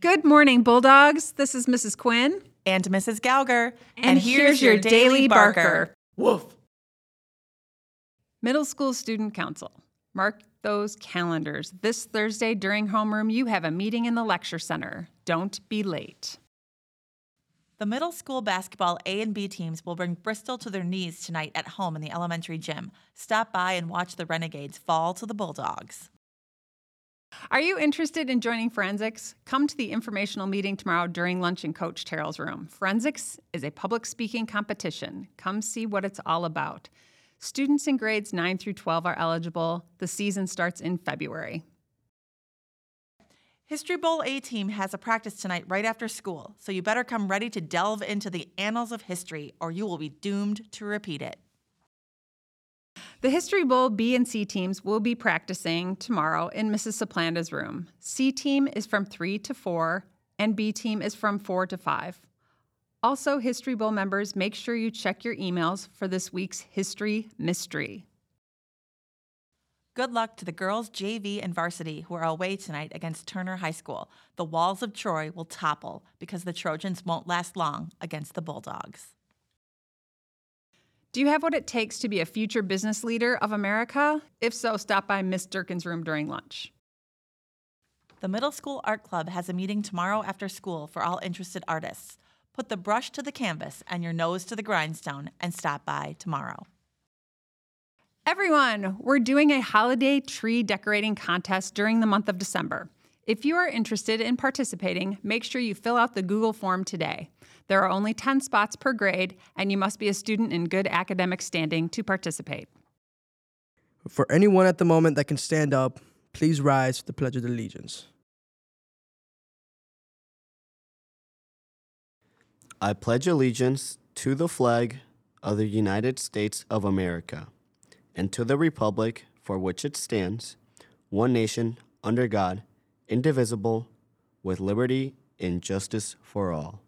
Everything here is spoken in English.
Good morning, Bulldogs. This is Mrs. Quinn. And Mrs. Gauger. And, here's, your daily barker. Woof. Middle School Student Council. Mark those calendars. This Thursday during homeroom, you have a meeting in the lecture center. Don't be late. The middle school basketball A and B teams will bring Bristol to their knees tonight at home in the elementary gym. Stop by and watch the Renegades fall to the Bulldogs. Are you interested in joining Forensics? Come to the informational meeting tomorrow during lunch in Coach Terrell's room. Forensics is a public speaking competition. Come see what it's all about. Students in grades 9 through 12 are eligible. The season starts in February. History Bowl A team has a practice tonight right after school, so you better come ready to delve into the annals of history or you will be doomed to repeat it. The History Bowl B and C teams will be practicing tomorrow in Mrs. Saplanda's room. C team is from 3 to 4, and B team is from 4 to 5. Also, History Bowl members, make sure you check your emails for this week's History Mystery. Good luck to the girls JV and varsity who are away tonight against Turner High School. The walls of Troy will topple because the Trojans won't last long against the Bulldogs. Do you have what it takes to be a future business leader of America? If so, stop by Miss Durkin's room during lunch. The Middle School Art Club has a meeting tomorrow after school for all interested artists. Put the brush to the canvas and your nose to the grindstone and stop by tomorrow. Everyone, we're doing a holiday tree decorating contest during the month of December. If you are interested in participating, make sure you fill out the Google form today. There are only 10 spots per grade, and you must be a student in good academic standing to participate. For anyone at the moment that can stand up, please rise for the Pledge of Allegiance. I pledge allegiance to the flag of the United States of America and to the republic for which it stands, one nation, under God, indivisible, with liberty and justice for all.